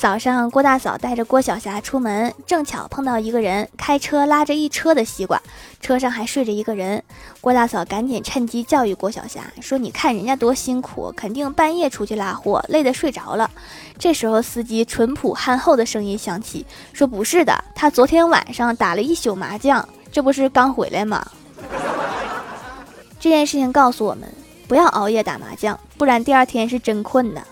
早上，郭大嫂带着郭小霞出门，正巧碰到一个人开车拉着一车的西瓜，车上还睡着一个人。郭大嫂赶紧趁机教育郭小霞说：“你看人家多辛苦，肯定半夜出去拉货，累得睡着了。”这时候，司机淳朴憨厚的声音响起，说：“不是的，他昨天晚上打了一宿麻将，这不是刚回来吗？”这件事情告诉我们，不要熬夜打麻将，不然第二天是真困的。